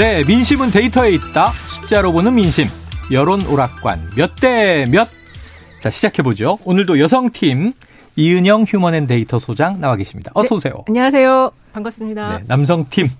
네, 민심은 데이터에 있다. 숫자로 보는 민심. 여론 오락관. 몇 대 몇? 자, 시작해보죠. 오늘도 여성팀 이은영 휴먼앤데이터 소장 나와 계십니다. 어서 오세요. 네, 안녕하세요. 반갑습니다. 네, 남성팀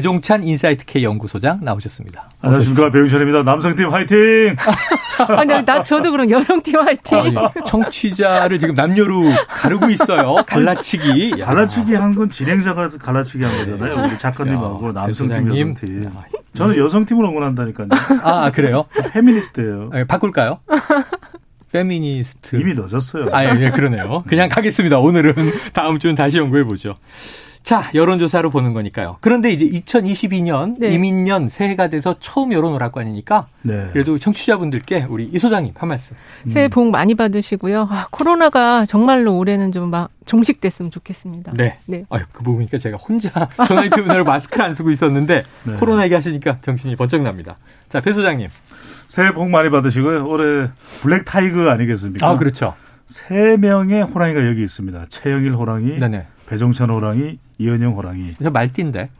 배종찬 인사이트 K 연구소장 나오셨습니다. 안녕하십니까 배종찬입니다. 남성팀 화이팅! 아니, 나 저도 그럼 여성팀 화이팅. 아니, 청취자를 지금 남녀로 가르고 있어요. 갈라치기. 야. 갈라치기 한 건 진행자가 갈라치기 한 거잖아요. 우리 작가님하고 야, 남성팀. 여성팀. 저는 여성팀을 응원한다니까요. 아, 그래요? 페미니스트예요. 아, 바꿀까요? 페미니스트. 이미 늦었어요. 아, 예, 예, 그러네요. 그냥 가겠습니다. 오늘은 다음 주는 다시 연구해 보죠. 자, 여론조사로 보는 거니까요. 그런데 이제 2022년 네. 이민년 새해가 돼서 처음 여론 오락관이니까 네. 그래도 청취자분들께 우리 이 소장님 한 말씀. 새해 복 많이 받으시고요. 아, 코로나가 정말로 올해는 좀 막 종식됐으면 좋겠습니다. 네. 네. 아유, 그거 보니까 제가 혼자 전화인터뷰를 마스크를 안 쓰고 있었는데 네. 코로나 얘기하시니까 정신이 번쩍 납니다. 자, 배 소장님. 새해 복 많이 받으시고요. 올해 black tiger 아니겠습니까? 아, 그렇죠. 세 명의 호랑이가 여기 있습니다. 최영일 호랑이, 네네. 배종찬 호랑이, 이은영 호랑이. 저 말띠인데.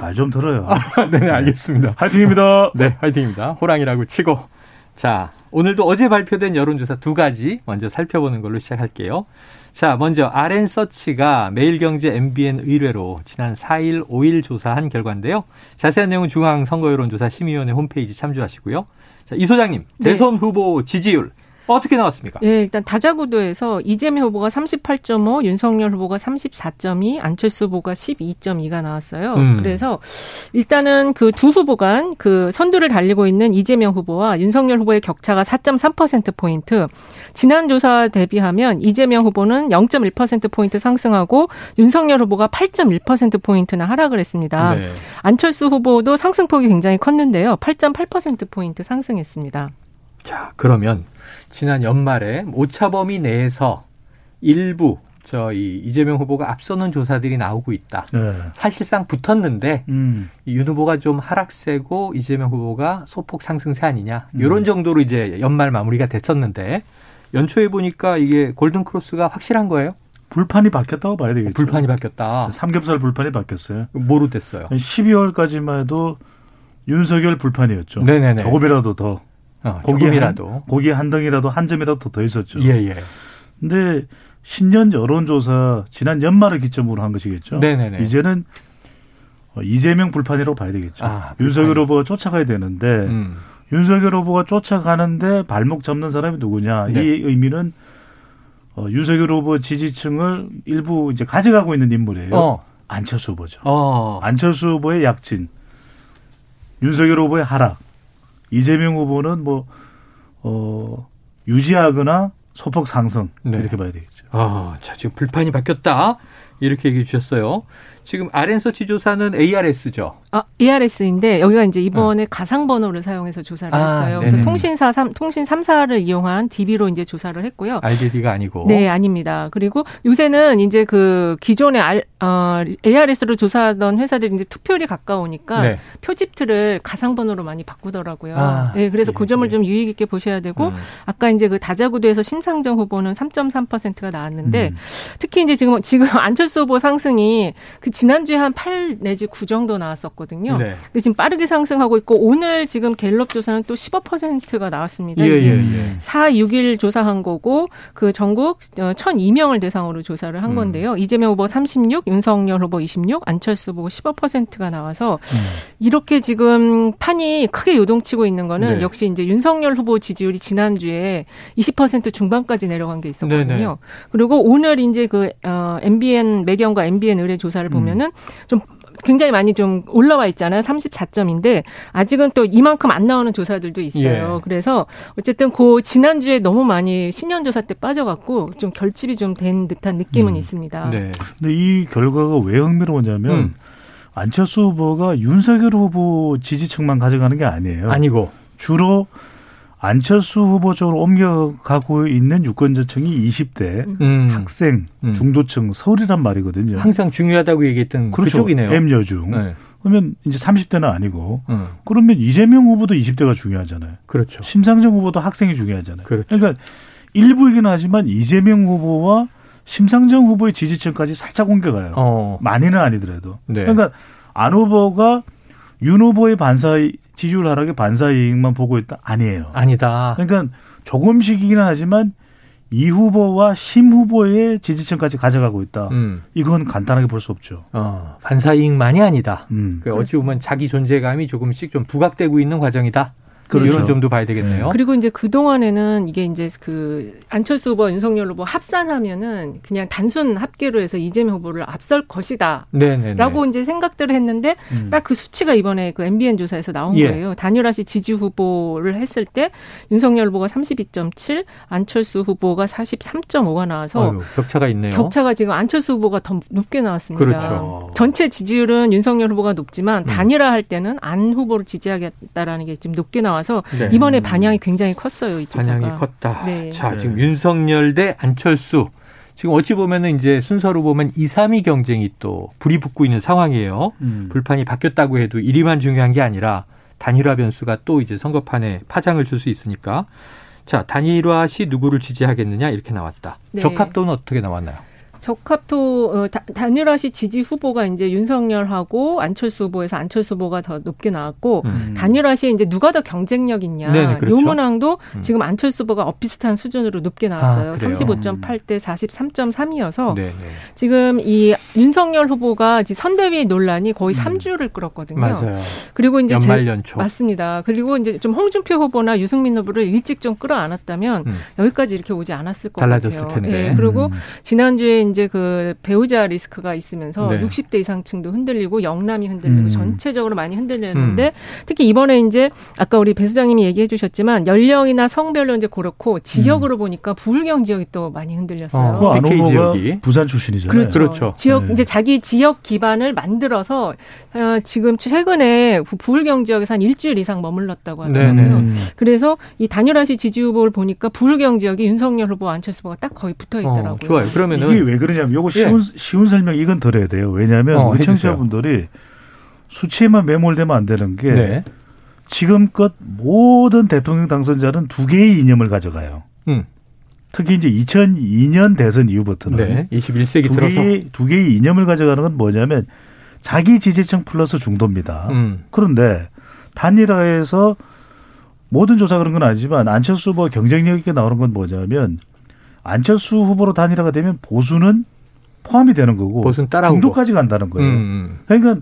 말 좀 들어요. 네, 알겠습니다. 화이팅입니다. 네, 화이팅입니다. 호랑이라고 치고. 자, 오늘도 어제 발표된 여론조사 두 가지 먼저 살펴보는 걸로 시작할게요. 자, 먼저 RN서치가 매일경제 MBN 의뢰로 지난 4일, 5일 조사한 결과인데요. 자세한 내용은 중앙선거여론조사 심의위원회 홈페이지 참조하시고요. 자, 이 소장님, 네. 대선 후보 지지율 어떻게 나왔습니까? 예, 일단 다자구도에서 이재명 후보가 38.5, 윤석열 후보가 34.2, 안철수 후보가 12.2가 나왔어요. 음. 그래서 일단은 그 두 후보 간 그 선두를 달리고 있는 이재명 후보와 윤석열 후보의 격차가 4.3% 포인트. 지난 조사 대비하면 이재명 후보는 0.1% 포인트 상승하고 윤석열 후보가 8.1% 포인트나 하락을 했습니다. 네. 안철수 후보도 상승폭이 굉장히 컸는데요. 8.8% 포인트 상승했습니다. 자, 그러면 지난 연말에 오차범위 내에서 일부 저희 이재명 후보가 앞서는 조사들이 나오고 있다. 네. 사실상 붙었는데 음. 이윤 후보가 좀 하락세고 이재명 후보가 소폭 상승세 아니냐 음. 이런 정도로 이제 연말 마무리가 됐었는데 연초에 보니까 이게 골든 크로스가 확실한 거예요? 불판이 바뀌었다고 봐야 되겠죠. 불판이 바뀌었다. 삼겹살 불판이 바뀌었어요. 뭐로 됐어요? 12월까지만 해도 윤석열 불판이었죠. 네네네. 조금이라도 더 어, 고기 조금이라도 한, 고기 한 덩이라도 한 점이라도 더 있었죠. 예 예. 근데 신년 여론조사 지난 연말을 기점으로 한 것이겠죠. 네네네. 이제는 어, 이재명 불판이라고 봐야 되겠죠. 아, 윤석열 불판이. 후보가 쫓아가야 되는데 음. 윤석열 후보가 쫓아가는데 발목 잡는 사람이 누구냐 네. 이 의미는 어, 윤석열 후보 지지층을 일부 이제 가져가고 있는 인물이에요. 어. 안철수 후보죠. 어. 안철수 후보의 약진, 윤석열 후보의 하락, 이재명 후보는 뭐, 어, 유지하거나 소폭 상승, 네. 이렇게 봐야 되겠죠. 아, 자, 지금 불판이 바뀌었다. 이렇게 얘기해 주셨어요. 지금 RN서치 조사는 ARS죠. 아, ERS인데 여기가 이제 이번에 가상 번호를 사용해서 조사를 아, 했어요. 네네. 그래서 통신사 삼 통신 3사를 이용한 DB로 이제 조사를 했고요. RJD가 아니고. 네, 아닙니다. 그리고 요새는 이제 그 기존에 알, 어, ARS로 조사하던 회사들이 이제 투표율이 가까우니까 네. 표집틀을 가상 번호로 많이 바꾸더라고요. 아, 네, 그래서 예, 그 점을 예. 좀 유의 깊게 보셔야 되고 음. 아까 이제 그 다자구도에서 심상정 후보는 3.3%가 나왔는데 음. 특히 이제 지금 지금 안철수 후보 상승이 그 지난주에 한 8 내지 9 정도 나왔었거든요. 네. 근데 지금 빠르게 상승하고 있고 오늘 지금 갤럽 조사는 또 15%가 나왔습니다. 예, 예, 예. 4, 6일 조사한 거고 그 전국 1,002명을 대상으로 조사를 한 음. 건데요. 이재명 후보 36, 윤석열 후보 26, 안철수 후보 15%가 나와서 음. 이렇게 지금 판이 크게 요동치고 있는 거는 네. 역시 이제 윤석열 후보 지지율이 지난주에 20% 중반까지 내려간 게 있었거든요. 네네. 그리고 오늘 이제 그 어, MBN 매경과 MBN 의뢰 조사를 보면 은 좀 굉장히 많이 좀 올라와 있잖아요. 34점인데 아직은 또 이만큼 안 나오는 조사들도 있어요. 예. 그래서 어쨌든 그 지난주에 너무 많이 신년 조사 때 빠져갖고 좀 결집이 좀 된 듯한 느낌은 있습니다. 네. 근데 이 결과가 왜 흥미로웠냐면 음. 안철수 후보가 윤석열 후보 지지층만 가져가는 게 아니에요. 아니고 주로 안철수 후보 쪽으로 옮겨가고 있는 유권자층이 20대 음. 학생, 음. 중도층, 서울이란 말이거든요. 항상 중요하다고 얘기했던 그렇죠. 그쪽이네요. M여중. 네. 그러면 이제 30대는 아니고 음. 그러면 이재명 후보도 20대가 중요하잖아요. 그렇죠. 심상정 후보도 학생이 중요하잖아요. 그렇죠. 그러니까 일부이긴 하지만 이재명 후보와 심상정 후보의 지지층까지 살짝 옮겨가요. 어. 많이는 아니더라도. 네. 그러니까 안 후보가 윤 후보의 반사 지지율 하락의 반사 이익만 보고 있다 아니에요. 아니다. 그러니까 조금씩이긴 하지만 이 후보와 심 후보의 지지층까지 가져가고 있다. 음. 이건 간단하게 볼 수 없죠. 어, 반사 이익만이 아니다. 음. 그 어찌 보면 자기 존재감이 조금씩 좀 부각되고 있는 과정이다. 그렇죠. 이런 점도 봐야 되겠네요. 그리고 이제 그 동안에는 이게 이제 그 안철수 후보와 윤석열 후보 합산하면은 그냥 단순 합계로 해서 이재명 후보를 앞설 것이다. 네네네. 라고 이제 생각들을 했는데 음. 딱그 수치가 이번에 그 MBN 조사에서 나온 예. 거예요. 단일화시 지지 후보를 했을 때 윤석열 후보가 32.7, 안철수 후보가 43.5가 나와서 어휴, 격차가 있네요. 격차가 지금 안철수 후보가 더 높게 나왔습니다. 그렇죠. 전체 지지율은 윤석열 후보가 높지만 음. 단일화할 때는 안 후보를 지지하겠다라는 게 지금 높게 나와 서 네. 이번에 반향이 굉장히 컸어요. 이 조사가. 반향이 컸다. 네. 자, 네. 지금 윤석열 대 안철수. 지금 어찌 보면은 이제 순서로 보면 2, 3위 경쟁이 또 불이 붙고 있는 상황이에요. 음. 불판이 바뀌었다고 해도 1위만 중요한 게 아니라 단일화 변수가 또 이제 선거판에 파장을 줄 수 있으니까. 자, 단일화 시 누구를 지지하겠느냐 이렇게 나왔다. 네. 적합도는 어떻게 나왔나요? 적합도 어, 다- 단일화 시 지지 후보가 이제 윤석열하고 안철수 후보에서 안철수 후보가 더 높게 나왔고 음. 단일화 시에 이제 누가 더 경쟁력 있냐 네네, 그렇죠. 요 문항도 음. 지금 안철수 후보가 엇비슷한 수준으로 높게 나왔어요. 아, 그래요? 35.8대 43.3이어서 네, 네. 지금 이 윤석열 후보가 이제 선대위 논란이 거의 3주를 끌었거든요. 음. 맞아요. 그리고 이제 연말 제- 연초. 맞습니다. 그리고 이제 좀 홍준표 후보나 유승민 후보를 일찍 좀 끌어안았다면 음. 여기까지 이렇게 오지 않았을 것 달라졌을 같아요. 텐데. 예, 그리고 음. 지난주에 이제 그 배우자 리스크가 있으면서 네. 60대 이상층도 흔들리고 영남이 흔들리고 음. 전체적으로 많이 흔들렸는데 음. 특히 이번에 이제 아까 우리 배 수장님이 얘기해 주셨지만 연령이나 성별로 이제 그렇고 지역으로 보니까 부울경 지역이 또 많이 흔들렸어요. 음. 어, 그안 PK 지역이. 부산 출신이잖아요. 그렇죠. 그렇죠. 지역 네. 이제 자기 지역 기반을 만들어서 어, 지금 최근에 부- 부울경 지역에서 한 일주일 이상 머물렀다고 하더라고요. 네네. 음. 그래서 이 단일화시 지지 후보를 보니까 부울경 지역이 윤석열 후보, 안철수 후보가 딱 거의 붙어 있더라고요. 어, 좋아요. 그러면은 이게 왜 그러냐면 요거 예. 쉬운 쉬운 설명 이건 드려야 돼요. 왜냐하면 어, 우리. 청취자분들이 수치에만 매몰되면 안 되는 게 네. 지금껏 모든 대통령 당선자는 두 개의 이념을 가져가요. 음. 특히 이제 2002년 대선 이후부터는 네. 21세기 두 들어서 개의 두 개의 이념을 가져가는 건 뭐냐면 자기 지지층 플러스 중도입니다. 음. 그런데 단일화에서 모든 조사 그런 건 아니지만 안철수 후보 경쟁력 있게 나오는 건 뭐냐면 안철수 후보로 단일화가 되면 보수는 포함이 되는 거고 보수는 따라오고. 중도까지 간다는 음. 거예요. 음. 그러니까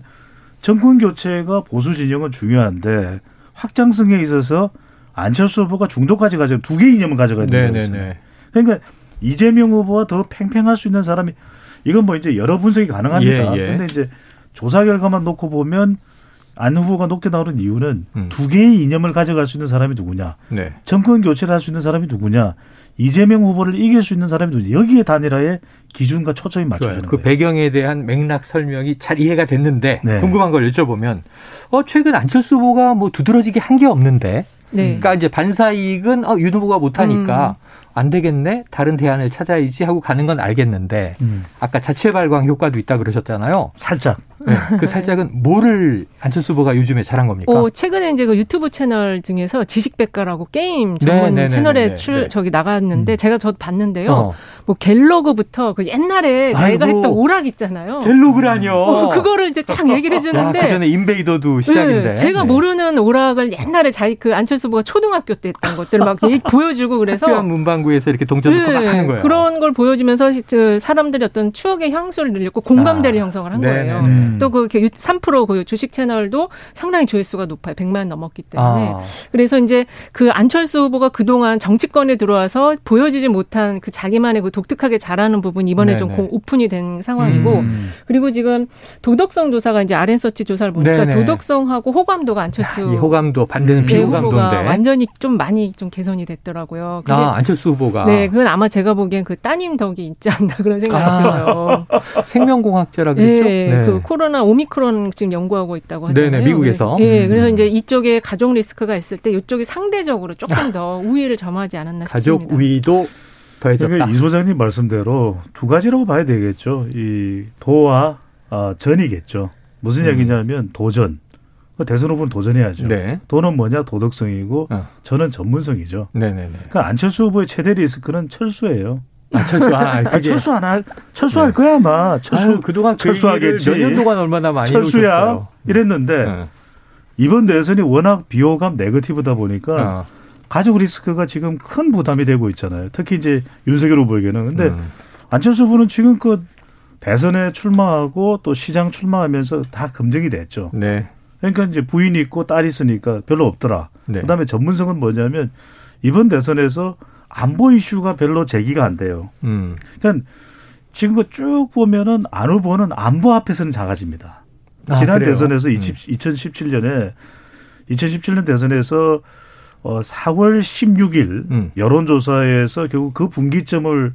정권 교체가 보수 진영은 중요한데 확장성에 있어서 안철수 후보가 중도까지 가져 두 개의 이념을 가져가야 된다는 거죠. 네네네. 그러니까 이재명 후보와 더 팽팽할 수 있는 사람이 이건 뭐 이제 여러 분석이 가능합니다. 예, 예. 근데 이제 조사 결과만 놓고 보면 안 후보가 높게 나오는 이유는 음. 두 개의 이념을 가져갈 수 있는 사람이 누구냐, 네. 정권 교체를 할 수 있는 사람이 누구냐, 이재명 후보를 이길 수 있는 사람이 누구냐 여기에 단일화의 기준과 초점이. 맞춰지는 그 거예요. 배경에 대한 맥락 설명이 잘 이해가 됐는데 네. 궁금한 걸 여쭤보면 어 최근 안철수 후보가 뭐 두드러지게 한 게 없는데 네. 그러니까 이제 반사 이익은 어, 윤 후보가 못하니까 안 되겠네 다른 대안을 찾아야지 하고 가는 건 알겠는데 음, 아까 자체 발광 효과도 있다 그러셨잖아요. 살짝 네. 그 살짝은 뭐를 안철수 후보가 요즘에 잘한 겁니까? 어, 최근에 이제 그 유튜브 채널 중에서 지식백과라고 게임 전문 네, 네, 네, 채널에 네, 출 네. 저기 나갔는데 음. 제가 저도 봤는데요. 어. 뭐 갤러그부터 그 옛날에 자기가 아이고. 했던 오락 있잖아요. 갤로그라뇨. 어, 그거를 이제 쫙 얘기를 야, 해주는데. 그 전에 인베이더도 시작인데. 네, 제가 네. 모르는 오락을 옛날에 자기 그 안철수 후보가 초등학교 때 했던 것들을 막 보여주고 그래서 학교 앞 문방구에서 이렇게 동전 넣고 막 네, 하는 거예요. 그런 걸 보여주면서 시- 그 사람들이 어떤 추억의 향수를 늘렸고 공감대를 아, 형성을 한 네네. 거예요. 음. 또그 3%그 주식 채널도 상당히 조회수가 높아요. 100만 넘었기 때문에. 아, 그래서 이제 그 안철수 후보가 그동안 정치권에 들어와서 보여주지 못한 그 자기만의 그 독특하게 잘하는 부분 이번에 좀 네네. 공- 오픈이 된 상황이고 음. 그리고 지금 도덕성 조사가 이제 아랜서치 조사를 보니까 네네. 도덕성하고 호감도가 안철수 이 호감도 반대는 음. 네, 비호감도인데. 완전히 좀 많이 좀 개선이 됐더라고요. 아, 안철수 후보가 네, 그건 아마 제가 보기엔 그 따님 덕이 있지 않나 그런 생각이 아. 들어요. 생명공학자라 그랬죠? 네, 그 코로나 오미크론 지금 연구하고 있다고 하잖아요. 네네, 미국에서. 예, 음. 그래서 이제 이쪽에 가족 리스크가 있을 때 이쪽이 상대적으로 조금 더 우위를 점하지 않았나 가족 싶습니다. 위도 더해졌다. 그러니까 이 소장님 말씀대로 두 가지라고 봐야 되겠죠. 이 도와 아, 전이겠죠. 무슨 음. 얘기냐면 도전. 그 대선 후보는 도전해야죠. 네. 도는 뭐냐 도덕성이고 어. 저는 전문성이죠. 네네네. 그러니까 안철수 후보의 최대 리스크는 철수예요. 아, 철수. 아, 아, 그게. 철수 안 할, 철수할 네. 거야 아마. 철수 아유, 그동안 그 철수하겠지. 몇년 동안 얼마나 많이 철수야. 이랬는데 네. 이번 대선이 워낙 비호감 네거티브다 보니까 어. 가족 리스크가 지금 큰 부담이 되고 있잖아요. 특히 이제 윤석열 후보에게는. 근데 음. 안철수 후보는 지금껏 대선에 출마하고 또 시장 출마하면서 다 검증이 됐죠. 네. 그러니까 이제 부인이 있고 딸이 있으니까 별로 없더라. 네. 그다음에 전문성은 뭐냐면 이번 대선에서 안보 이슈가 별로 제기가 안 돼요. 음. 그러니까 지금 그쭉 보면은 안 후보는 안보 앞에서는 작아집니다. 아, 지난 그래요? 대선에서 음. 2017년에 2017년 대선에서 어 4월 16일 음. 여론조사에서 결국 그 분기점을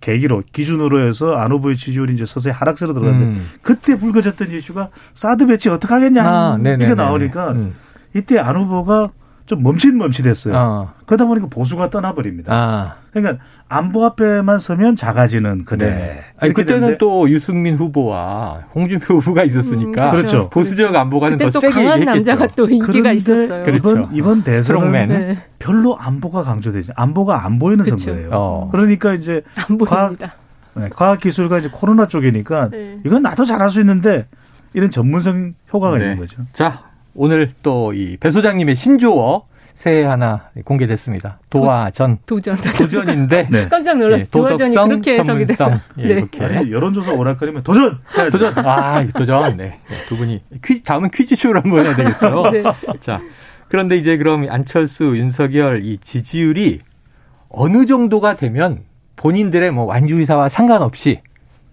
계기로 기준으로 해서 안 후보의 지지율이 이제 서서히 하락세로 들어갔는데 음. 그때 불거졌던 이슈가 사드 배치 어떻게 하겠냐 아. 이게 나오니까 음. 이때 안 후보가 좀 멈칫멈칫했어요. 아. 그러다 보니까 보수가 떠나버립니다. 아. 그러니까 안보 앞에만 서면 작아지는 그대. 네. 아니, 그때는 되는데 또 유승민 후보와 홍준표 후보가 있었으니까 음, 그렇죠. 보수적 안보가는 그때 더또 세게 강한 얘기했겠죠. 남자가 또 인기가 그런데 있었어요. 그렇죠. 이번 이번 대선은. 네. 별로 안보가 강조되지. 안보가 안 보이는 그쵸. 선거예요. 어. 그러니까 이제 안 보입니다. 네, 과학기술과 이제 코로나 쪽이니까 네. 이건 나도 잘할 수 있는데 이런 전문성 효과가 네. 있는 거죠. 자, 오늘 또 이 배 소장님의 신조어 새해 하나 공개됐습니다. 도와 전 도전. 도전인데 네. 깜짝 놀랐어요. 예, 도덕성, 그렇게. 전문성 예, 네. 이렇게 아니, 여론조사 오락거리면 도전! 해야죠. 도전 아이 도전 네. 네, 두 분이 퀴 다음은 퀴즈쇼를 한번 해야 되겠어요. 네. 자 그런데 이제 그럼 안철수 윤석열 이 지지율이 어느 정도가 되면 본인들의 뭐 완주 의사와 상관없이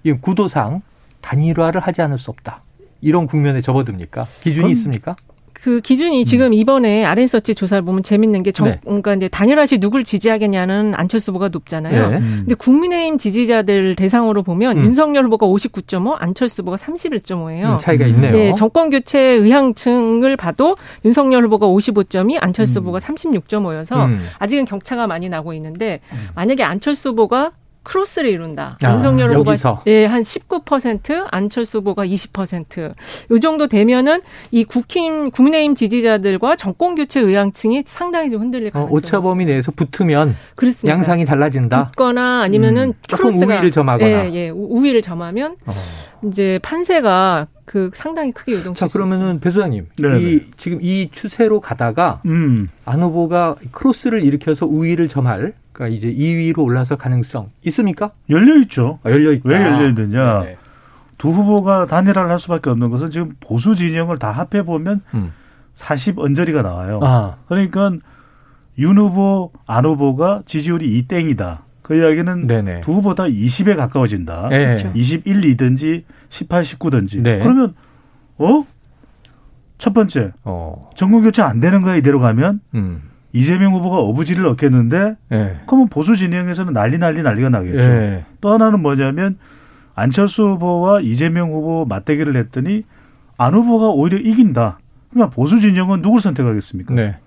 이 구도상 단일화를 하지 않을 수 없다. 이런 국면에 접어듭니까? 기준이 그럼- 있습니까? 그 기준이 지금 이번에 아랜서치 조사를 보면 재밌는 게 정, 음. 네. 그러니까 이제 단일화 시 누굴 지지하겠냐는 안철수 후보가 높잖아요. 네. 음. 근데 국민의힘 지지자들 대상으로 보면 음. 윤석열 후보가 59.5, 안철수 후보가 31.5예요. 음, 차이가 있네요. 네, 정권 교체 의향층을 봐도 윤석열 후보가 55.2, 안철수 음. 후보가 36.5여서 음. 아직은 격차가 많이 나고 있는데 만약에 안철수 후보가 크로스를 이룬다. 아, 윤석열 후보가 여기서. 예, 한 19%, 안철수 후보가 20%. 요 정도 되면은 이 국힘 국민의힘 지지자들과 정권 교체 의향층이 상당히 좀 흔들릴 어, 가능성이 오차 범위 내에서 붙으면 그렇습니다. 양상이 달라진다. 붙거나 아니면은 음, 조금 크로스가 우위를 점하거나. 예, 예, 우- 우위를 점하면 어. 이제 판세가 그 상당히 크게 유동칠 자. 그러면은 배 소장님, 네네. 이 지금 이 추세로 가다가 음. 안 후보가 크로스를 일으켜서 우위를 점할, 그러니까 이제 2위로 올라설 가능성 있습니까? 열려 있죠. 아, 열려 있다. 왜 열려 있느냐? 네네. 두 후보가 단일화를 할 수밖에 없는 것은 지금 보수 진영을 다 합해 보면 음. 40 언저리가 나와요. 아, 그러니까 윤 후보, 안 후보가 지지율이 2땡이다. 그 이야기는 네네. 두 후보 다 20에 가까워진다. 네. 그렇죠. 21, 2든지 18, 19든지. 네. 그러면 어? 첫 번째 어, 정권 교체 안 되는 거야 이대로 가면 음, 이재명 후보가 어부지를 얻겠는데 예, 그러면 보수 진영에서는 난리 난리 난리가 나겠죠. 예, 또 하나는 뭐냐면 안철수 후보와 이재명 후보 맞대결을 했더니 안 후보가 오히려 이긴다. 그러니까 보수 진영은 누굴 선택하겠습니까? 네,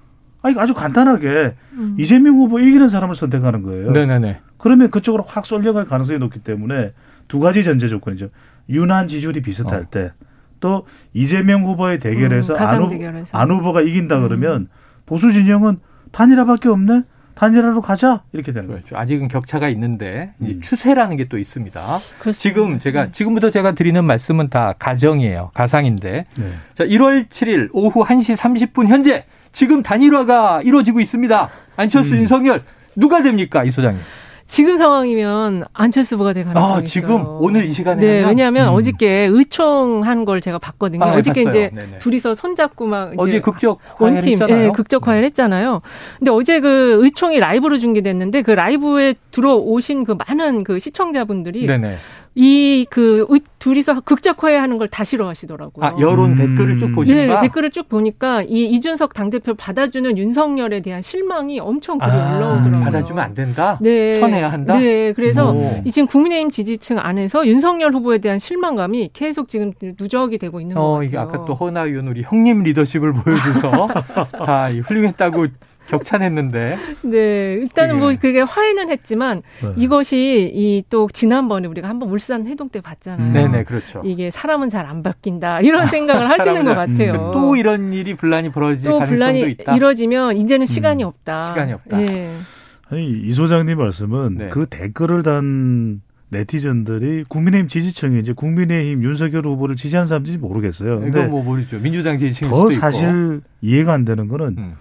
아니 아주 간단하게 음. 이재명 후보 이기는 사람을 선택하는 거예요. 네네네. 그러면 그쪽으로 확 쏠려갈 가능성이 높기 때문에 두 가지 전제 조건이죠. 유난 지지율이 비슷할 어. 때, 또 이재명 후보의 대결에서 음, 안, 가상 후, 대결에서. 안 후보가 이긴다 음. 그러면 보수 진영은 단일화밖에 없네. 단일화로 가자 이렇게 되는 거죠. 그렇죠. 아직은 격차가 있는데 이 음. 추세라는 게 또 있습니다. 그렇습니다. 지금 제가 지금부터 제가 드리는 말씀은 다 가정이에요. 가상인데. 네. 자, 1월 7일 오후 1시 30분 현재 지금 단일화가 이루어지고 있습니다. 안철수, 음. 윤석열 누가 됩니까, 이 소장님? 지금 상황이면 안철수 후보가 될 가능성이 아, 지금 있어요. 오늘 이 시간에 네, 하면? 왜냐하면 음. 어저께 의총한 걸 제가 봤거든요. 아, 네, 어저께 봤어요. 이제 네네. 둘이서 손잡고 막 이제 어제 극적 원팀 화해했잖아요. 네. 예, 극적 화해를 했잖아요. 근데 어제 그 의총이 라이브로 중계됐는데 그 라이브에 들어오신 그 많은 그 시청자분들이 네네. 이 그 둘이서 극적화해하는 걸 다 싫어하시더라고요. 아 여론 음. 댓글을 쭉 보시니까 네, 댓글을 쭉 보니까 이 이준석 당대표 받아주는 윤석열에 대한 실망이 엄청 글이 아, 올라오더라고요. 받아주면 안 된다. 네. 쳐내야 한다? 네, 그래서 오. 이 지금 국민의힘 지지층 안에서 윤석열 후보에 대한 실망감이 계속 지금 누적이 되고 있는 것 어, 같아요. 이게 아까 또 허나 의원 우리 형님 리더십을 보여줘서 다이 훌륭했다고 격찬했는데. 네, 일단은 뭐 예. 그게 화해는 했지만 네. 이것이 이 또 지난번에 우리가 한번 울산 해동 때 봤잖아요. 네네, 그렇죠. 이게 사람은 잘 안 바뀐다 이런 생각을 하시는 것 잘- 같아요. 또 이런 일이 분란이 벌어질 또 가능성도 분란이 있다. 이뤄지면 이제는 시간이 없다. 시간이 없다. 예. 아니 이 소장님 말씀은 네. 그 댓글을 단 네티즌들이 국민의힘 지지층이 이제 국민의힘 윤석열 후보를 지지하는 사람인지 모르겠어요. 근데 이건 뭐 모르죠. 민주당 지지층일 더 수도 있고. 사실 이해가 안 되는 거는 음.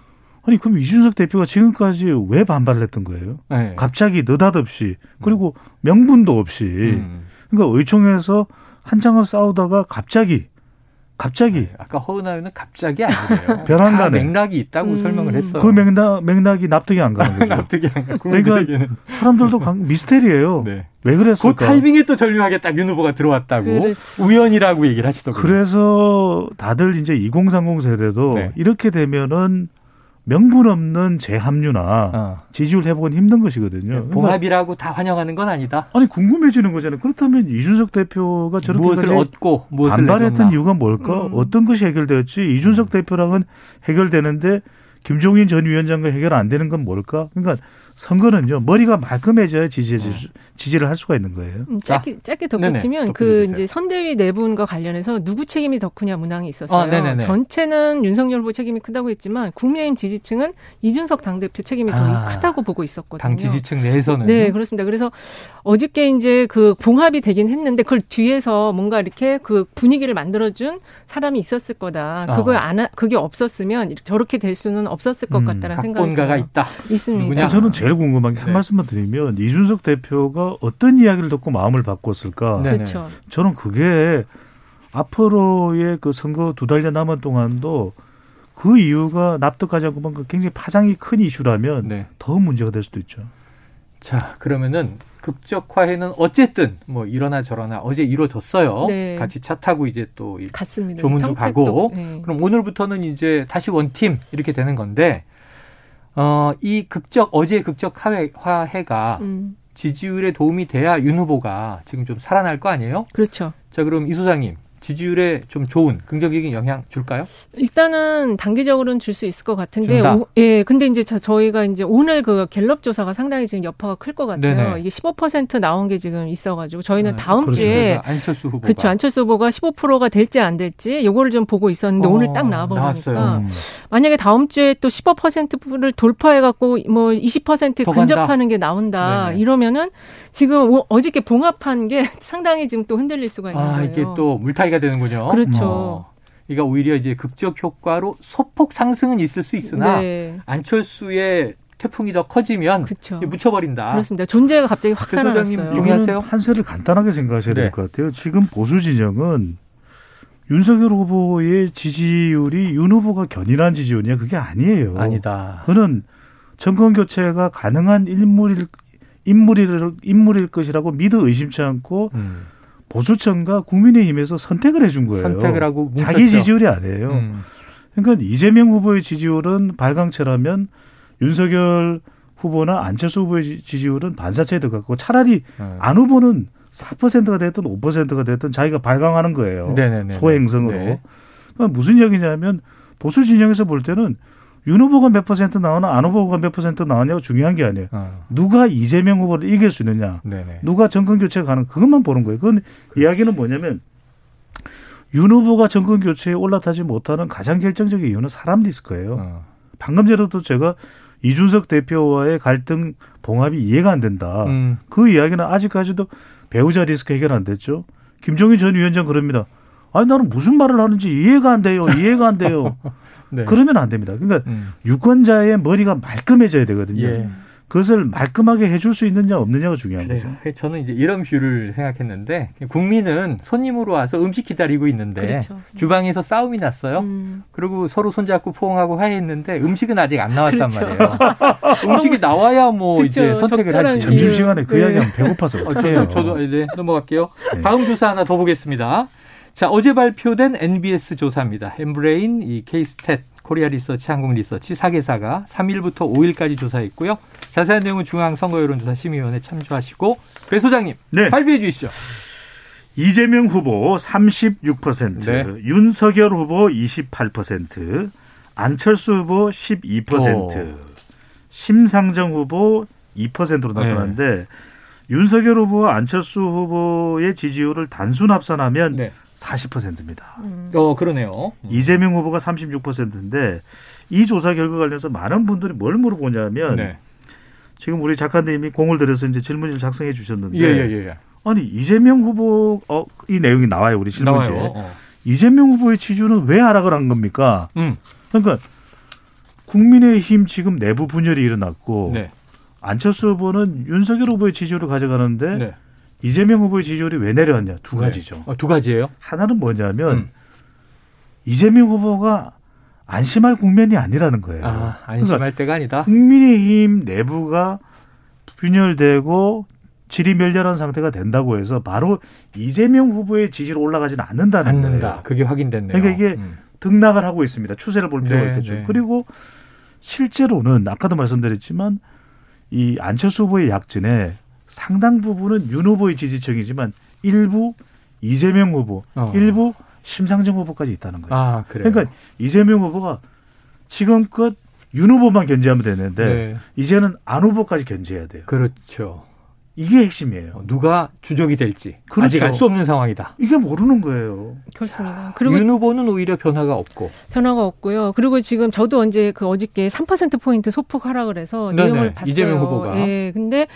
아니 그럼 이준석 대표가 지금까지 왜 반발을 했던 거예요? 네. 갑자기 느닷없이 그리고 명분도 없이 음. 그러니까 의총에서 한창을 싸우다가 갑자기 갑자기 네, 아까 허은하 의원은 갑자기 아니에요. 다 맥락이 있다고 음. 설명을 했어요. 그 맥락 맥락이 납득이 안 가는 거죠. 납득이 안 가. 그러니까. 사람들도 강- 미스테리예요. 네. 왜그 그랬을까? 타이밍에 또 전류하게 딱 윤 후보가 들어왔다고 그렇죠. 우연이라고 얘기를 하시더군요. 그래서 다들 이제 2030 세대도 네. 이렇게 되면은 명분 없는 재합류나 어. 지지율 회복은 힘든 것이거든요. 그러니까 봉합이라고 다 환영하는 건 아니다. 아니 궁금해지는 거잖아요. 그렇다면 이준석 대표가 무엇을 저렇게까지 얻고 무엇을 반발했던 내줬나. 이유가 뭘까? 음. 어떤 것이 해결되었지? 이준석 대표랑은 해결되는데 김종인 전 위원장과 해결 안 되는 건 뭘까? 그러니까 선거는요 머리가 말끔해져야 지지 지지를 할 수가 있는 거예요. 음, 짧게 짧게 덧붙이면 그. 이제 선대위 내분과 관련해서 누구 책임이 더 크냐 문항이 있었어요. 아, 네네네. 전체는 윤석열 후보 책임이 크다고 했지만 국민의힘 지지층은 이준석 당대표 책임이 더 아, 크다고 보고 있었거든요. 당 지지층 내에서는 네, 그렇습니다. 그래서 어저께 이제 그 봉합이 되긴 했는데 그걸 뒤에서 뭔가 이렇게 그 분위기를 만들어준 사람이 있었을 거다. 어. 그걸 안, 하- 그게 없었으면 이렇게 될 수는 없었을 것 음, 같다라는 생각이 각본가가. 있다. 있습니다. 누구냐? 저는 제일 궁금한 게한 네. 말씀만 드리면 이준석 대표가 어떤 이야기를 듣고 마음을 바꿨을까? 네. 그렇죠. 저는 그게 앞으로의 그 선거 두 달여 남은 동안도 그 이유가 납득하지 않고 뭔가 굉장히 파장이 큰 이슈라면 네. 더 문제가 될 수도 있죠. 자, 그러면은 극적화해는 어쨌든 뭐 이러나 저러나 어제 이루어졌어요. 네. 같이 차 타고 이제 또 이- 같습니다. 조문도 평택도, 가고 네. 그럼 오늘부터는 이제 다시 원팀 이렇게 되는 건데 어, 이 극적 어제 극적 화해가 음, 지지율에 도움이 돼야 윤 후보가 지금 좀 살아날 거 아니에요? 그렇죠. 자, 그럼 이 소장님 지지율에 좀 좋은 긍정적인 영향 줄까요? 일단은 단기적으로는 줄 수 있을 것 같은데. 오- 예, 근데 이제 저, 저희가 이제 오늘 그 갤럽 조사가 상당히 지금 여파가 클 것 같아요. 네네. 이게 15% 나온 게 지금 있어가지고 저희는 네, 다음 그렇죠. 주에 안철수 후보가 그렇죠 안철수 후보가 15%가 될지 안 될지 요거를 좀 보고 있었는데 어, 오늘 딱 나와버리니까 나왔어요. 음. 만약에 다음 주에 또 15%를 돌파해갖고 뭐 20%더 근접하는 게 나온다 네네. 이러면은 지금 오- 어저께 봉합한 게 상당히 지금 또 흔들릴 수가 있는 아, 거예요. 이게 또 물타기가 되는군요. 그렇죠. 어. 그러니까 오히려 이제 극적 효과로 소폭 상승은 있을 수 있으나 네, 안철수의 태풍이 더 커지면 그렇죠. 이게 묻혀버린다. 그렇습니다. 존재가 갑자기 확 살아났어요. 동의- 동의하세요? 이거는 판세를 간단하게 생각하셔야 네. 될것 같아요. 지금 보수 진영은 윤석열 후보의 지지율이 윤 후보가 견인한 지지율이냐 그게 아니에요. 아니다. 그는 정권 교체가 가능한 인물일 인물일 인물일 것이라고 믿어 의심치 않고 음. 보수층과 국민의힘에서 선택을 해준 거예요. 선택을 하고 뭉쳤죠. 자기 지지율이 아니에요. 음. 그러니까 이재명 후보의 지지율은 발광체라면 윤석열 후보나 안철수 후보의 지- 지지율은 반사체에 들어갔고 차라리 음. 안 후보는 4%가 됐든 5%가 됐든 자기가 발광하는 거예요. 네네네. 소행성으로. 네. 그러니까 무슨 얘기냐면 보수 진영에서 볼 때는 윤 후보가 몇 퍼센트 나오나 안 후보가 몇 퍼센트 나오냐가 중요한 게 아니에요. 어. 누가 이재명 후보를 이길 수 있느냐. 네네. 누가 정권 교체가 가능 그것만 보는 거예요. 그건 이야기는 뭐냐면 윤 후보가 정권 교체에 올라타지 못하는 가장 결정적인 이유는 사람 리스크예요. 어. 방금 전에도 제가 이준석 대표와의 갈등 봉합이 이해가 안 된다. 음. 그 이야기는 아직까지도 배우자 리스크 해결 안 됐죠. 김종인 전 위원장 그럽니다. 아니 나는 무슨 말을 하는지 이해가 안 돼요. 이해가 안 돼요. 네. 그러면 안 됩니다. 그러니까 음. 유권자의 머리가 말끔해져야 되거든요. 예. 그것을 말끔하게 해줄 수 있느냐 없느냐가 중요한 거죠. 그래요. 저는 이제 이런 view를 생각했는데 국민은 손님으로 와서 음식 기다리고 있는데 그렇죠. 주방에서 싸움이 났어요. 음. 그리고 서로 손잡고 포옹하고 화해했는데 음식은 아직 안 나왔단 그렇죠. 말이에요. 음식이 나와야 뭐 그렇죠. 이제 선택을 하지. 비율. 점심시간에 그 네. 이야기하면 배고파서 어, 어떻게 해요. 저도, 네, 넘어갈게요. 네. 다음 조사 하나 더 보겠습니다. 자, 어제 발표된 NBS 조사입니다. 엠브레인, 이 케이스탯, 코리아 리서치, 한국 리서치 4개사가 3일부터 5일까지 조사했고요. 자세한 내용은 중앙선거여론조사 심의위원회 참조하시고 배 소장님 네. 발표해 주시죠. 이재명 후보 36%, 네. 윤석열 후보 28%, 안철수 후보 12%, 오. 심상정 후보 2%로 나타났는데 윤석열 후보와 안철수 후보의 지지율을 단순 합산하면 네. 40%입니다. 음. 어, 그러네요. 이재명 후보가 36%인데 이 조사 결과 관련해서 많은 분들이 뭘 물어보냐면 네. 지금 우리 작가님이 공을 들여서 이제 질문지를 작성해 주셨는데 예, 예, 예. 예. 아니 이재명 후보 어, 이 내용이 나와요 우리 질문지에 나와요. 어. 이재명 후보의 지지율은 왜 하락을 한 겁니까? 음. 그러니까 국민의힘 지금 내부 분열이 일어났고 네. 안철수 후보는 윤석열 후보의 지지율을 가져가는데 네. 이재명 후보의 지지율이 왜 내려왔냐 두 가지죠. 어, 두 가지예요. 하나는 뭐냐면 음. 이재명 후보가 안심할 국면이 아니라는 거예요. 아, 안심할 그러니까 때가 아니다. 국민의힘 내부가 분열되고 질이 멸렬한 상태가 된다고 해서 바로 이재명 후보의 지지로 올라가지는 않는다는 않는다. 거예요. 그게 확인됐네요. 그러니까 이게 음. 등락을 하고 있습니다. 추세를 볼 필요가 네, 있겠죠. 네. 그리고 실제로는 아까도 말씀드렸지만 이 안철수 후보의 약진에 상당 부분은 윤 후보의 지지층이지만 일부 이재명 후보, 어. 일부 심상정 후보까지 있다는 거예요. 아, 그래요. 그러니까 이재명 후보가 지금껏 윤 후보만 견제하면 되는데 네. 이제는 안 후보까지 견제해야 돼요. 그렇죠. 이게 핵심이에요. 어, 누가 주적이 될지 그렇죠. 아직 알 수 없는 상황이다. 이게 모르는 거예요. 그렇습니다. 그리고 윤 후보는 오히려 변화가 없고. 변화가 없고요. 그리고 지금 저도 언제 그 어저께 3% 포인트 소폭 하락을 해서 네네. 내용을 봤어요. 이재명 후보가. 예. 근데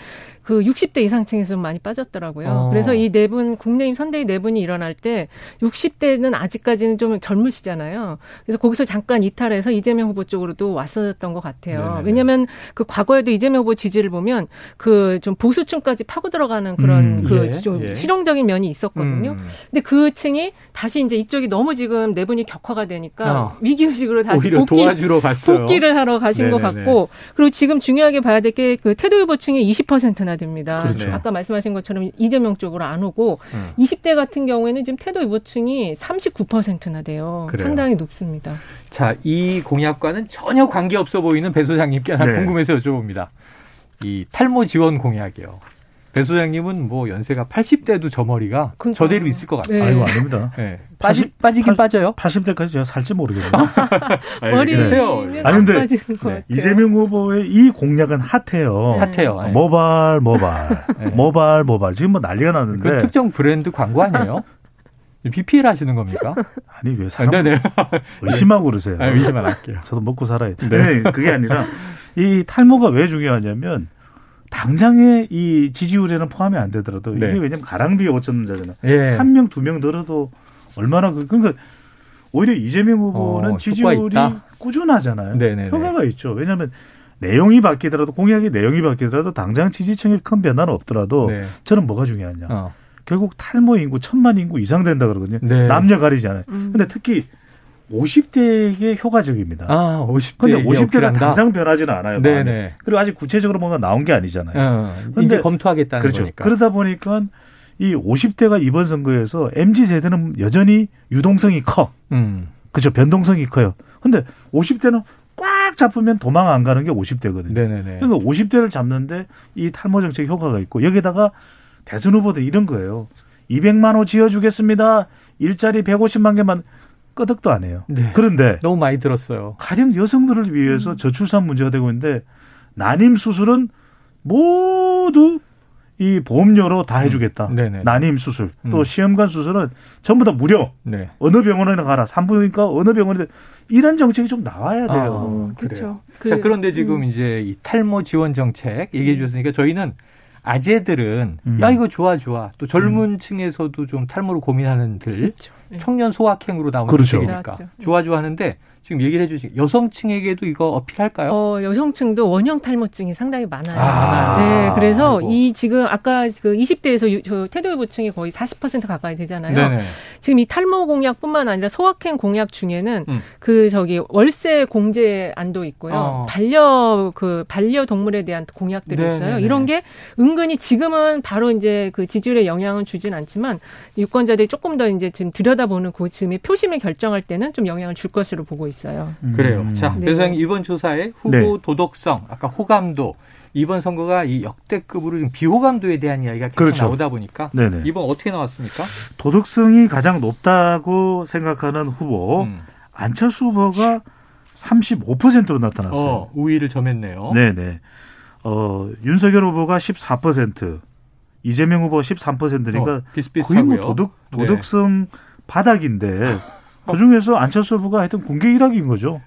그 60대 이상층에서 좀 많이 빠졌더라고요. 어. 그래서 이 네 분 국내임 선대위 네 분이 일어날 때 60대는 아직까지는 좀 젊으시잖아요. 그래서 거기서 잠깐 이탈해서 이재명 후보 쪽으로도 왔었던 것 같아요. 왜냐하면 그 과거에도 이재명 후보 지지를 보면 그 좀 보수층까지 파고 들어가는 그런 음, 그 예, 좀 예. 실용적인 면이 있었거든요. 음. 근데 그 층이 다시 이제 이쪽이 너무 지금 내분이 격화가 되니까 어. 위기의식으로 다시 복귀, 도와주러 갔어요. 복귀를 하러 가신 것 네네네. 같고 그리고 지금 중요하게 봐야 될 게 그 태도 후보층이 20%나 됩니다. 그렇죠. 아까 말씀하신 것처럼 이재명 쪽으로 안 오고 음. 20대 같은 경우에는 지금 태도 후보층이 39%나 돼요. 그래요. 상당히 높습니다. 자, 이 공약과는 전혀 관계없어 보이는 배 소장님께 하나 네. 궁금해서 여쭤봅니다. 이 탈모 지원 공약이요. 배 소장님은 뭐 연세가 80대도 저 머리가 그러니까요. 저대로 있을 것 같아요. 네. 아이고 아닙니다. 네. 빠지, 80 빠지긴 팔- 빠져요. 80대까지 제가 살지 모르겠네요. 머리는 아니, 안 근데 네. 이재명 후보의 이 공약은 핫해요. 핫해요. 네. 모발 모발 네. 모발 모발 지금 뭐 난리가 그 났는데 특정 브랜드 광고 아니에요? BPL 하시는 겁니까? 아니 왜 아, 사람 네네. 의심하고 그러세요? 아, 의심만 할게요. 저도 먹고 살아야 돼. 네. 그게 아니라 이 탈모가 왜 중요하냐면 당장의 이 지지율에는 포함이 안 되더라도 네. 이게 왜냐면 가랑비에 5천 자잖아요. 예. 한명 두 명 늘어도 얼마나 그 그러니까 오히려 이재명 후보는 어, 지지율이? 꾸준하잖아요. 네네네. 효과가 있죠. 왜냐하면 내용이 바뀌더라도 공약의 내용이 바뀌더라도 당장 지지층에 큰 변화는 없더라도 네. 저는 뭐가 중요하냐. 어. 결국 탈모 인구 천만 인구 이상 된다 그러거든요. 네. 남녀 가리잖아요. 음. 근데 특히 50대에게 효과적입니다. 아, 50대. 근데 50대가 당장 변하지는 않아요. 마음이. 네네. 그리고 아직 구체적으로 뭔가 나온 게 아니잖아요. 어, 근데- 이제 검토하겠다는 그렇죠. 거니까. 그러다 보니까 이 50대가 이번 선거에서 MZ 세대는 여전히 유동성이 커. 음. 그죠? 변동성이 커요. 근데 50대는 꽉 잡으면 도망 안 가는 게 50대거든요. 네네네. 그러니까 50대를 잡는데 이 탈모 정책 효과가 있고 여기다가 대선 후보도 이런 거예요. 200만 호 지어주겠습니다. 일자리 150만 개만 끄덕도 안 해요. 네. 그런데 너무 많이 들었어요. 가령 여성들을 위해서 저출산 문제가 되고 있는데 난임 수술은 모두 이 보험료로 다 해주겠다. 음. 네네. 난임 수술 또 음. 시험관 수술은 전부 다 무료. 네. 어느 병원에나 가라. 산부인과 어느 병원에 이런 정책이 좀 나와야 돼요. 아, 그래요. 그렇죠. 자, 그- 그런데 지금 음. 이제 이 탈모 지원 정책 얘기해 주셨으니까 저희는 아재들은 음. 야 이거 좋아 좋아 또 젊은 층에서도 좀 탈모로 고민하는들 그렇죠. 청년 소확행으로 나온 그렇죠. 정책이니까 나왔죠. 좋아 좋아하는데 지금 얘기를 해주신 여성층에게도 이거 어필할까요? 어, 여성층도 원형 탈모증이 상당히 많아요. 아, 네, 그래서 아이고. 이 지금 아까 그 20대에서 유, 저 태도유보층이 거의 40% 가까이 되잖아요. 네네. 지금 이 탈모 공약뿐만 아니라 소확행 공약 중에는 음. 그 저기 월세 공제 안도 있고요. 어. 반려 그 반려 동물에 대한 공약들이 있어요. 네네네. 이런 게 은근히 지금은 바로 이제 그 지지율에 영향은 주진 않지만 유권자들이 조금 더 이제 지금 들여다 보는 그 즈음에 표심을 결정할 때는 좀 영향을 줄 것으로 보고 있어요. 그래요. 음. 자, 네. 배수장님 이번 조사에 후보 네. 도덕성, 아까 호감도 이번 선거가 이 역대급으로 좀 비호감도에 대한 이야기가 계속 그렇죠. 나오다 보니까 네네. 이번 어떻게 나왔습니까? 도덕성이 가장 높다고 생각하는 후보 음. 안철수 후보가 35%로 나타났어요. 어, 우위를 점했네요. 네네. 어, 윤석열 후보가 14%, 이재명 후보가 13%니까 어, 비슷비슷하고요. 거의 뭐 도덕, 네. 도덕성 바닥인데 그 중에서 안철수 후보가 하여튼 공개 1학인 거죠.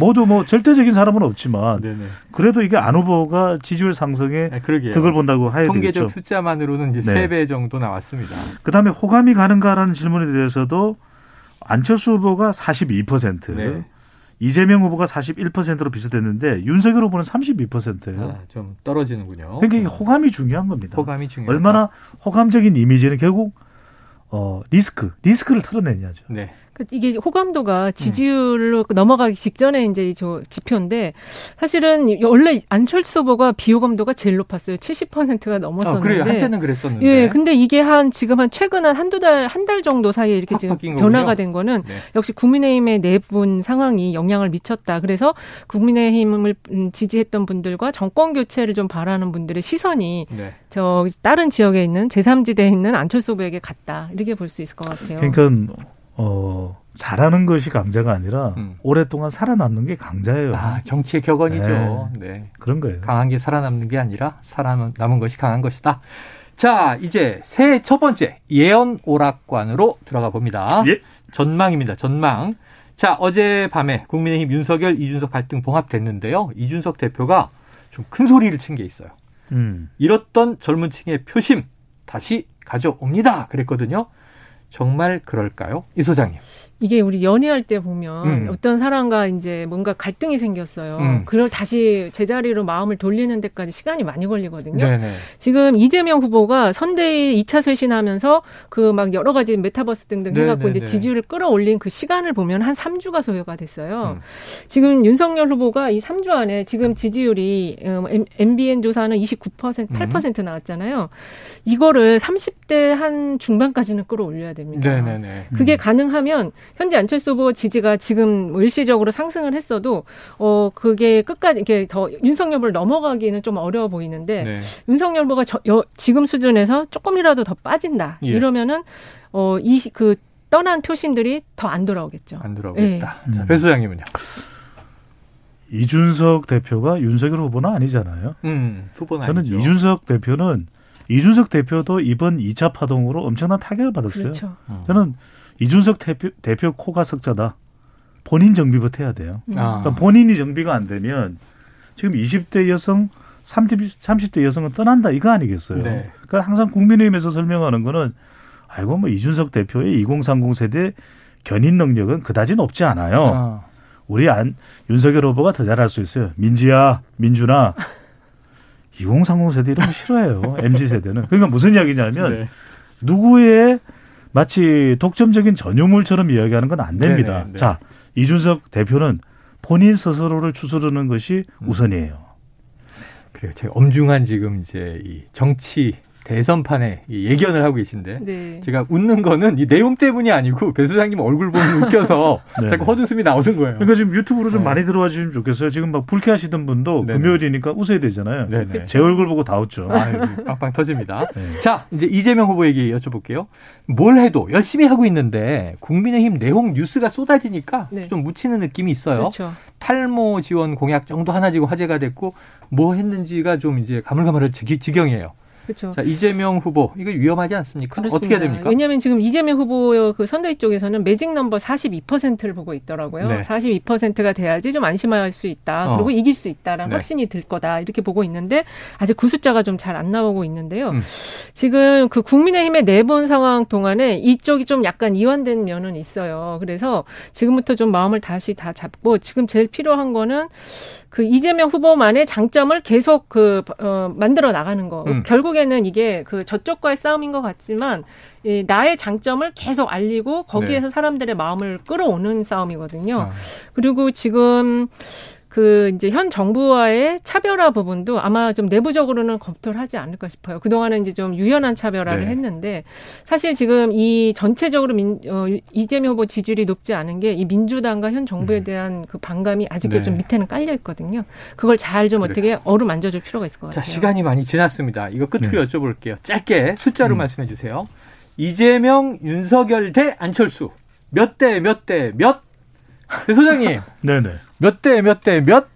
모두 뭐 절대적인 사람은 없지만 네네. 그래도 이게 안 후보가 지지율 상승에 네. 덕을 본다고 해야 통계적 되겠죠. 숫자만으로는 이제 네. 3배 정도 나왔습니다. 그다음에 호감이 가는가라는 질문에 대해서도 안철수 후보가 42%, 네. 이재명 후보가 41%로 비슷했는데 윤석열 후보는 32%예요. 아, 좀 떨어지는군요. 그러니까 이게 호감이 중요한 겁니다. 호감이 중요하다. 얼마나 호감적인 이미지는 결국 어 리스크, 리스크를 털어내냐죠. 네. 그 이게 호감도가 지지율로 넘어가기 직전에 이제 저 지표인데 사실은 원래 안철수 후보가 비호감도가 제일 높았어요. 70%가 넘었었는데. 아, 그래요. 한때는 그랬었는데. 예, 근데 이게 한 지금 한 최근 한 한두 달, 한 달 정도 사이에 이렇게 확 지금 변화가 거군요. 된 거는 네. 역시 국민의힘의 내분 상황이 영향을 미쳤다. 그래서 국민의힘을 음, 지지했던 분들과 정권 교체를 좀 바라는 분들의 시선이 네. 저 다른 지역에 있는 제3지대에 있는 안철수 후보에게 갔다. 이렇게 볼 수 있을 것 같아요. 그러니까 어 잘하는 것이 강자가 아니라 음. 오랫동안 살아남는 게 강자예요. 아, 정치의 격언이죠. 네. 그런 거예요. 강한 게 살아남는 게 아니라 살아남은 것이 강한 것이다. 자, 이제 새해 첫 번째 예언 오락관으로 들어가 봅니다. 예. 전망입니다. 전망. 자, 어젯밤에 국민의힘 윤석열, 이준석 갈등 봉합됐는데요. 이준석 대표가 좀 큰 소리를 친 게 있어요. 음. 잃었던 젊은 층의 표심 다시 가져옵니다. 그랬거든요. 정말 그럴까요? 이 소장님. 이게 우리 연애할 때 보면 음. 어떤 사람과 이제 뭔가 갈등이 생겼어요. 음. 그걸 다시 제자리로 마음을 돌리는 데까지 시간이 많이 걸리거든요. 네네. 지금 이재명 후보가 선대위 2차 쇄신하면서 그 막 여러 가지 메타버스 등등 네, 해갖고 네, 이제 네. 지지율을 끌어올린 그 시간을 보면 한 3주가 소요가 됐어요. 음. 지금 윤석열 후보가 이 3주 안에 지금 지지율이 음, M- MBN 조사는 29% 8% 나왔잖아요. 이거를 30대 한 중반까지는 끌어올려야 됩니다. 네네네. 그게 가능하면 현재 안철수 후보 지지가 지금 뭐 일시적으로 상승을 했어도 어 그게 끝까지 이렇게 더 윤석열 후보를 넘어가기는 좀 어려워 보이는데 네. 윤석열 후보가 저, 여, 지금 수준에서 조금이라도 더 빠진다 예. 이러면은 어이 그 떠난 표심들이 더 안 돌아오겠죠. 안 들어오겠다. 네. 자, 음. 배 소장님은요? 이준석 대표가 윤석열 후보는 아니잖아요. 음, 후보는 저는 아니죠. 이준석 대표는 이준석 대표도 이번 2차 파동으로 엄청난 타격을 받았어요. 그렇죠. 음. 저는 이준석 대표, 대표 코가 석자다. 본인 정비부터 해야 돼요. 음. 아. 그러니까 본인이 정비가 안 되면 지금 20대 여성, 30, 30대 여성은 떠난다 이거 아니겠어요. 네. 그러니까 항상 국민의힘에서 설명하는 거는 아이고 뭐 이준석 대표의 2030 세대 견인 능력은 그다지 높지 않아요. 아. 우리 안 윤석열 후보가 더 잘할 수 있어요. 민지야, 민준아. 2030 세대 이런 거 싫어해요. MZ 세대는. 그러니까 무슨 이야기냐면 네. 누구의 마치 독점적인 전유물처럼 이야기하는 건 안 됩니다. 네네, 네. 자, 이준석 대표는 본인 스스로를 추스르는 것이 음. 우선이에요. 그래요. 제가 엄중한 지금 이제 이 정치 대선판에 이 예견을 하고 계신데 네. 제가 웃는 거는 이 내용 때문이 아니고 배 소장님 얼굴 보면 웃겨서 네. 자꾸 헛웃음이 나오는 거예요. 그러니까 지금 유튜브로 좀 네. 많이 들어와 주시면 좋겠어요. 지금 막 불쾌하시던 분도 네네. 금요일이니까 웃어야 되잖아요. 네네. 제 얼굴 보고 다 웃죠. 아유, 빵빵 터집니다. 네. 자, 이제 이재명 후보에게 여쭤볼게요. 뭘 해도 열심히 하고 있는데 국민의힘 내홍 뉴스가 쏟아지니까 네. 좀 묻히는 느낌이 있어요. 그렇죠. 탈모 지원 공약 정도 하나 지고 화제가 됐고 뭐 했는지가 좀 이제 가물가물할 지- 지경이에요. 그렇죠. 자, 이재명 후보 이거 위험하지 않습니까? 그렇습니다. 어떻게 해야 됩니까? 왜냐하면 지금 이재명 후보 그 선대위 쪽에서는 매직 넘버 42%를 보고 있더라고요. 네. 42%가 돼야지 좀 안심할 수 있다. 어. 그리고 이길 수 있다라는 네. 확신이 들 거다. 이렇게 보고 있는데 아직 그 숫자가 좀 잘 안 나오고 있는데요. 음. 지금 그 국민의힘의 내분 상황 동안에 이쪽이 좀 약간 이완된 면은 있어요. 그래서 지금부터 좀 마음을 다시 다 잡고 지금 제일 필요한 거는 그 이재명 후보만의 장점을 계속 그 어, 만들어 나가는 거. 음. 결국에는 이게 그 저쪽과의 싸움인 것 같지만 이 나의 장점을 계속 알리고 거기에서 사람들의 마음을 끌어오는 싸움이거든요. 아, 그리고 지금 그 이제 현 정부와의 차별화 부분도 아마 좀 내부적으로는 검토를 하지 않을까 싶어요. 그동안은 이제 좀 유연한 차별화를 네. 했는데 사실 지금 이 전체적으로 민, 어, 이재명 후보 지지율이 높지 않은 게 이 민주당과 현 정부에 대한 그 반감이 아직도 네. 좀 밑에는 깔려 있거든요. 그걸 잘 좀 어떻게 어루만져 줄 필요가 있을 것 자, 같아요. 시간이 많이 지났습니다. 이거 끝으로 네. 여쭤볼게요. 짧게 숫자로 음. 말씀해 주세요. 이재명, 윤석열 대 안철수. 몇 대 몇 대 몇? 배 소장님, 네네. 몇 대 몇 대 몇?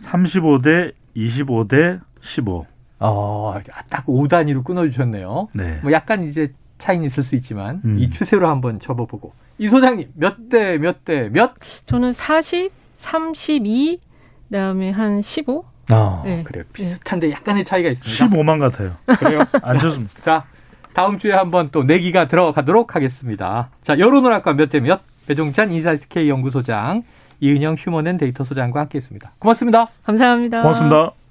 35대 25대 15. 어, 딱 5단위로 끊어주셨네요. 네. 뭐 약간 이제 차이는 있을 수 있지만 음. 이 추세로 한번 접어보고 이 소장님 몇 대 몇 대 몇? 저는 40, 32, 그다음에 한 15. 아 네. 그래요 비슷한데 약간의 차이가 있습니다. 15만 같아요. 그래요. 안철수. 자 다음 주에 한번 또 내기가 들어가도록 하겠습니다. 자 여론 오락관 몇 대 몇? 배종찬 인사이트 K 연구소장 이은영 휴먼앤데이터 소장과 함께했습니다. 고맙습니다. 감사합니다. 고맙습니다.